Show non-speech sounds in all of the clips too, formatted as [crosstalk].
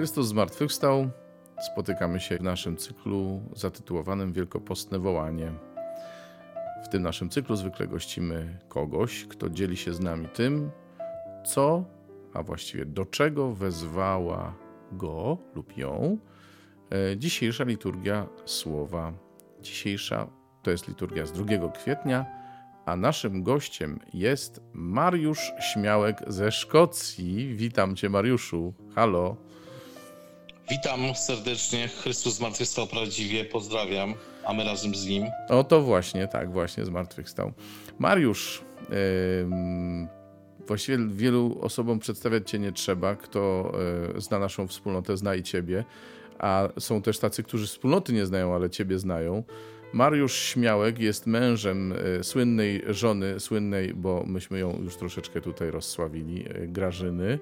Chrystus zmartwychwstał. Spotykamy się w naszym cyklu zatytułowanym Wielkopostne Wołanie. W tym naszym cyklu zwykle gościmy kogoś, kto dzieli się z nami tym, co, a właściwie do czego wezwała go lub ją e, dzisiejsza liturgia słowa. Dzisiejsza to jest liturgia z 2 kwietnia, a naszym gościem jest Mariusz Śmiałek ze Szkocji. Witam cię, Mariuszu. Halo. Witam serdecznie. Chrystus zmartwychwstał prawdziwie. Pozdrawiam, a my razem z nim. O to właśnie, tak, właśnie zmartwychwstał. Mariusz, yy, właściwie wielu osobom przedstawiać cię nie trzeba. Kto yy, zna naszą wspólnotę, zna i ciebie. A są też tacy, którzy wspólnoty nie znają, ale ciebie znają. Mariusz Śmiałek jest mężem yy, słynnej żony, słynnej, bo myśmy ją już troszeczkę tutaj rozsławili, y, Grażyny.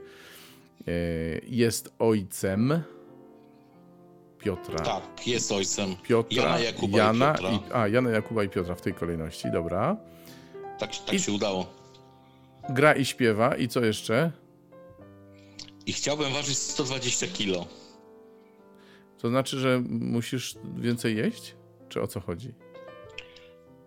Y, jest ojcem Piotra. Tak, jest ojcem. Piotra, Jana, Jakuba Jana i Piotra. i, a, Jana, Jakuba i Piotra w tej kolejności, dobra. Tak, tak I- się udało. Gra i śpiewa i co jeszcze? I chciałbym ważyć 120 kilo. To znaczy, że musisz więcej jeść? Czy o co chodzi?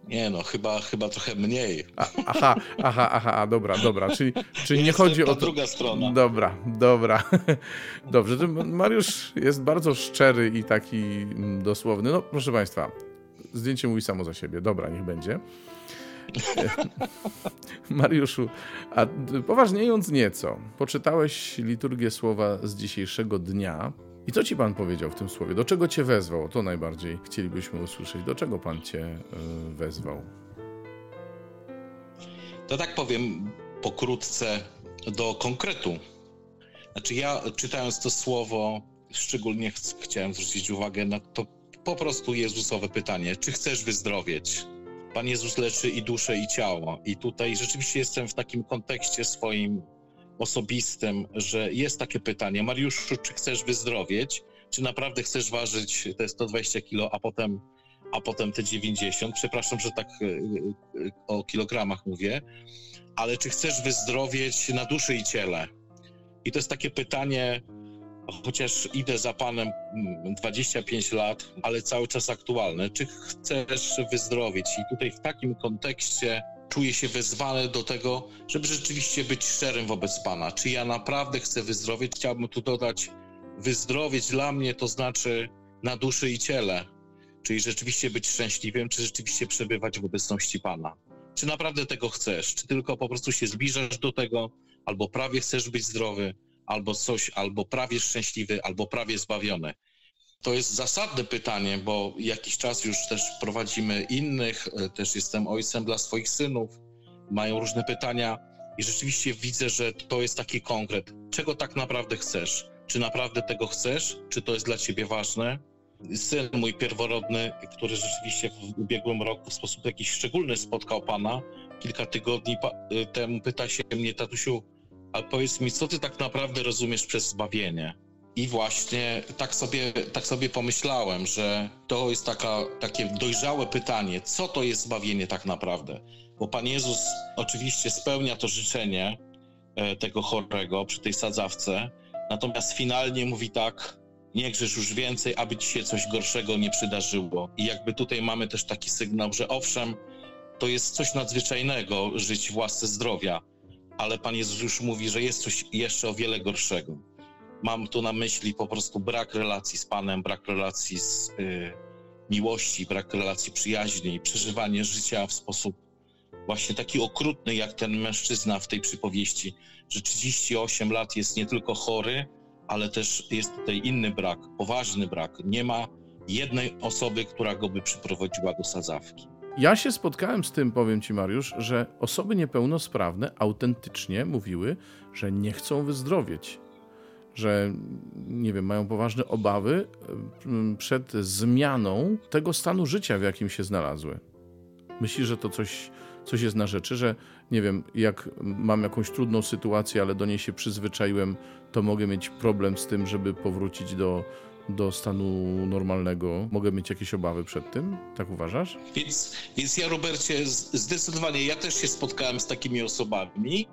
Nie no, chyba, chyba trochę mniej. A, aha, aha, aha, dobra, dobra. Czyli, czyli nie chodzi o to. druga strona. Dobra, dobra. [laughs] Dobrze, Mariusz jest bardzo szczery i taki dosłowny. No, proszę Państwa, zdjęcie mówi samo za siebie. Dobra, niech będzie. [laughs] Mariuszu, a poważniejąc nieco, poczytałeś liturgię słowa z dzisiejszego dnia. I co ci pan powiedział w tym słowie? Do czego cię wezwał? To najbardziej chcielibyśmy usłyszeć. Do czego pan cię y, wezwał? To tak powiem pokrótce do konkretu. Znaczy ja czytając to słowo, szczególnie ch- chciałem zwrócić uwagę na to po prostu Jezusowe pytanie, czy chcesz wyzdrowieć? Pan Jezus leczy i duszę, i ciało. I tutaj rzeczywiście jestem w takim kontekście swoim osobistym, że jest takie pytanie, Mariuszu, czy chcesz wyzdrowieć? Czy naprawdę chcesz ważyć te 120 kilo, a potem, a potem te 90? Przepraszam, że tak y, y, o kilogramach mówię, ale czy chcesz wyzdrowieć na duszy i ciele? I to jest takie pytanie, chociaż idę za Panem mm, 25 lat, ale cały czas aktualne. Czy chcesz wyzdrowieć? I tutaj w takim kontekście czuję się wezwany do tego, żeby rzeczywiście być szczerym wobec Pana. Czy ja naprawdę chcę wyzdrowieć? Chciałbym tu dodać, wyzdrowieć dla mnie to znaczy na duszy i ciele. Czyli rzeczywiście być szczęśliwym, czy rzeczywiście przebywać w obecności Pana. Czy naprawdę tego chcesz? Czy tylko po prostu się zbliżasz do tego, albo prawie chcesz być zdrowy, albo coś, albo prawie szczęśliwy, albo prawie zbawiony? To jest zasadne pytanie, bo jakiś czas już też prowadzimy innych, e, też jestem ojcem dla swoich synów, mają różne pytania i rzeczywiście widzę, że to jest taki konkret. Czego tak naprawdę chcesz? Czy naprawdę tego chcesz? Czy to jest dla ciebie ważne? Syn mój pierworodny, który rzeczywiście w ubiegłym roku w sposób jakiś szczególny spotkał Pana, kilka tygodni y, temu pyta się mnie, tatusiu, a powiedz mi, co ty tak naprawdę rozumiesz przez zbawienie? I właśnie tak sobie, tak sobie pomyślałem, że to jest taka, takie dojrzałe pytanie, co to jest zbawienie tak naprawdę? Bo Pan Jezus oczywiście spełnia to życzenie e, tego chorego przy tej sadzawce, natomiast finalnie mówi tak, nie grzesz już więcej, aby ci się coś gorszego nie przydarzyło. I jakby tutaj mamy też taki sygnał, że owszem, to jest coś nadzwyczajnego żyć w łasce zdrowia, ale Pan Jezus już mówi, że jest coś jeszcze o wiele gorszego. Mam tu na myśli po prostu brak relacji z Panem, brak relacji z y, miłości, brak relacji przyjaźni, przeżywanie życia w sposób właśnie taki okrutny, jak ten mężczyzna w tej przypowieści, że 38 lat jest nie tylko chory, ale też jest tutaj inny brak, poważny brak. Nie ma jednej osoby, która go by przyprowadziła do sadzawki. Ja się spotkałem z tym, powiem ci, Mariusz, że osoby niepełnosprawne autentycznie mówiły, że nie chcą wyzdrowieć. Że, nie wiem, mają poważne obawy mm, przed zmianą tego stanu życia, w jakim się znalazły. Myślisz, że to coś, coś jest na rzeczy, że nie wiem, jak mam jakąś trudną sytuację, ale do niej się przyzwyczaiłem, to mogę mieć problem z tym, żeby powrócić do, do stanu normalnego. Mogę mieć jakieś obawy przed tym? Tak uważasz? Więc, więc ja, Robercie, zdecydowanie ja też się spotkałem z takimi osobami.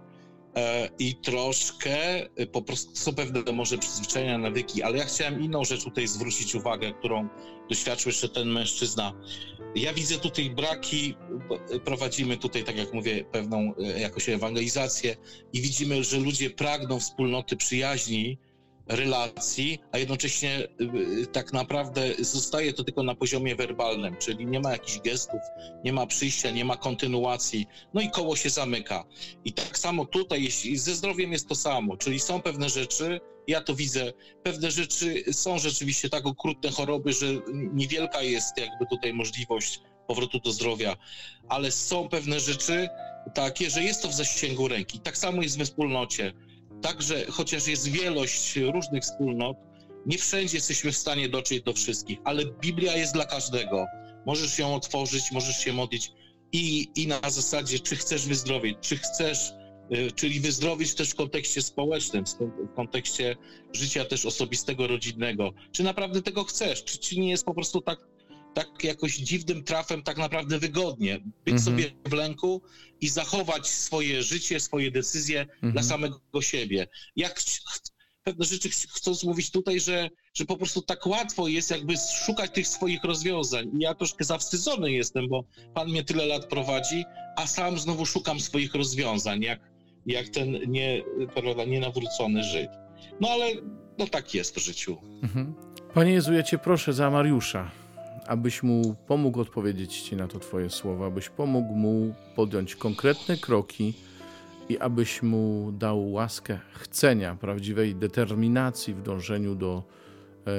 E, i troszkę e, po prostu są pewne może przyzwyczajenia, nawyki, ale ja chciałem inną rzecz tutaj zwrócić uwagę, którą doświadczył jeszcze ten mężczyzna. Ja widzę tutaj braki, prowadzimy tutaj, tak jak mówię, pewną jakoś ewangelizację i widzimy, że ludzie pragną wspólnoty przyjaźni, relacji, a jednocześnie y, tak naprawdę zostaje to tylko na poziomie werbalnym, czyli nie ma jakichś gestów, nie ma przyjścia, nie ma kontynuacji, no i koło się zamyka. I tak samo tutaj, jeśli ze zdrowiem jest to samo, czyli są pewne rzeczy, ja to widzę, pewne rzeczy są rzeczywiście tak okrutne choroby, że niewielka jest jakby tutaj możliwość powrotu do zdrowia, ale są pewne rzeczy takie, że jest to w zasięgu ręki. Tak samo jest we wspólnocie Także chociaż jest wielość różnych wspólnot, nie wszędzie jesteśmy w stanie dotrzeć do wszystkich, ale Biblia jest dla każdego. Możesz ją otworzyć, możesz się modlić i, i na zasadzie, czy chcesz wyzdrowieć, czy chcesz, y, czyli wyzdrowieć też w kontekście społecznym, w kontekście życia też osobistego, rodzinnego. Czy naprawdę tego chcesz? Czy, czy nie jest po prostu tak tak jakoś dziwnym trafem tak naprawdę wygodnie. Być mhm. sobie w lęku i zachować swoje życie, swoje decyzje mhm. dla samego siebie. Jak pewne rzeczy chcą mówić tutaj, że, że po prostu tak łatwo jest jakby szukać tych swoich rozwiązań. I ja troszkę zawstydzony jestem, bo Pan mnie tyle lat prowadzi, a sam znowu szukam swoich rozwiązań, jak, jak ten nie, prawda, nienawrócony Żyd. No ale no tak jest w życiu. Mhm. Panie Jezu, ja Cię proszę za Mariusza abyś mu pomógł odpowiedzieć Ci na to Twoje słowa, abyś pomógł mu podjąć konkretne kroki i abyś mu dał łaskę chcenia, prawdziwej determinacji w dążeniu do e,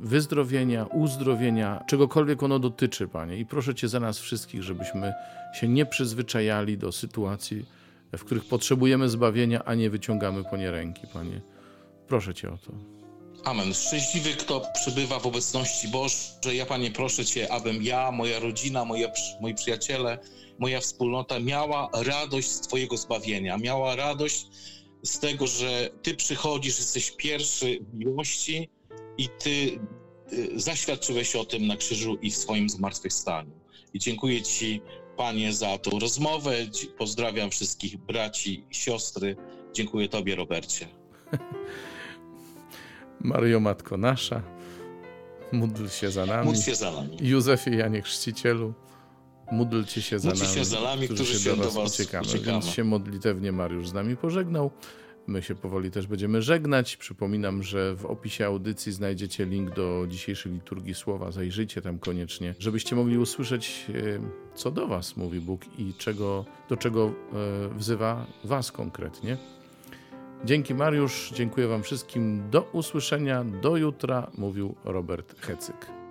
wyzdrowienia, uzdrowienia, czegokolwiek ono dotyczy, Panie. I proszę Cię za nas wszystkich, żebyśmy się nie przyzwyczajali do sytuacji, w których potrzebujemy zbawienia, a nie wyciągamy po nie ręki, Panie. Proszę Cię o to. Amen. Szczęśliwy, kto przybywa w obecności Bożej. Ja, Panie, proszę Cię, abym ja, moja rodzina, moi przyjaciele, moja wspólnota miała radość z Twojego zbawienia, miała radość z tego, że Ty przychodzisz, jesteś pierwszy miłości i Ty y, zaświadczyłeś o tym na krzyżu i w swoim zmartwychwstaniu. I dziękuję Ci, Panie, za tą rozmowę. Pozdrawiam wszystkich braci i siostry. Dziękuję Tobie, Robercie. [laughs] Maryjo Matko Nasza, módl się za nami. Módl się za nami. Józefie Janie Chrzcicielu, módlcie się za módlcie nami. się za nami, którzy, którzy się do was uciekamy. uciekamy. Więc się modlitewnie Mariusz z nami pożegnał. My się powoli też będziemy żegnać. Przypominam, że w opisie audycji znajdziecie link do dzisiejszej liturgii słowa. Zajrzyjcie tam koniecznie, żebyście mogli usłyszeć, e, co do Was mówi Bóg i czego, do czego e, wzywa Was konkretnie. Dzięki Mariusz, dziękuję Wam wszystkim. Do usłyszenia, do jutra, mówił Robert Hecyk.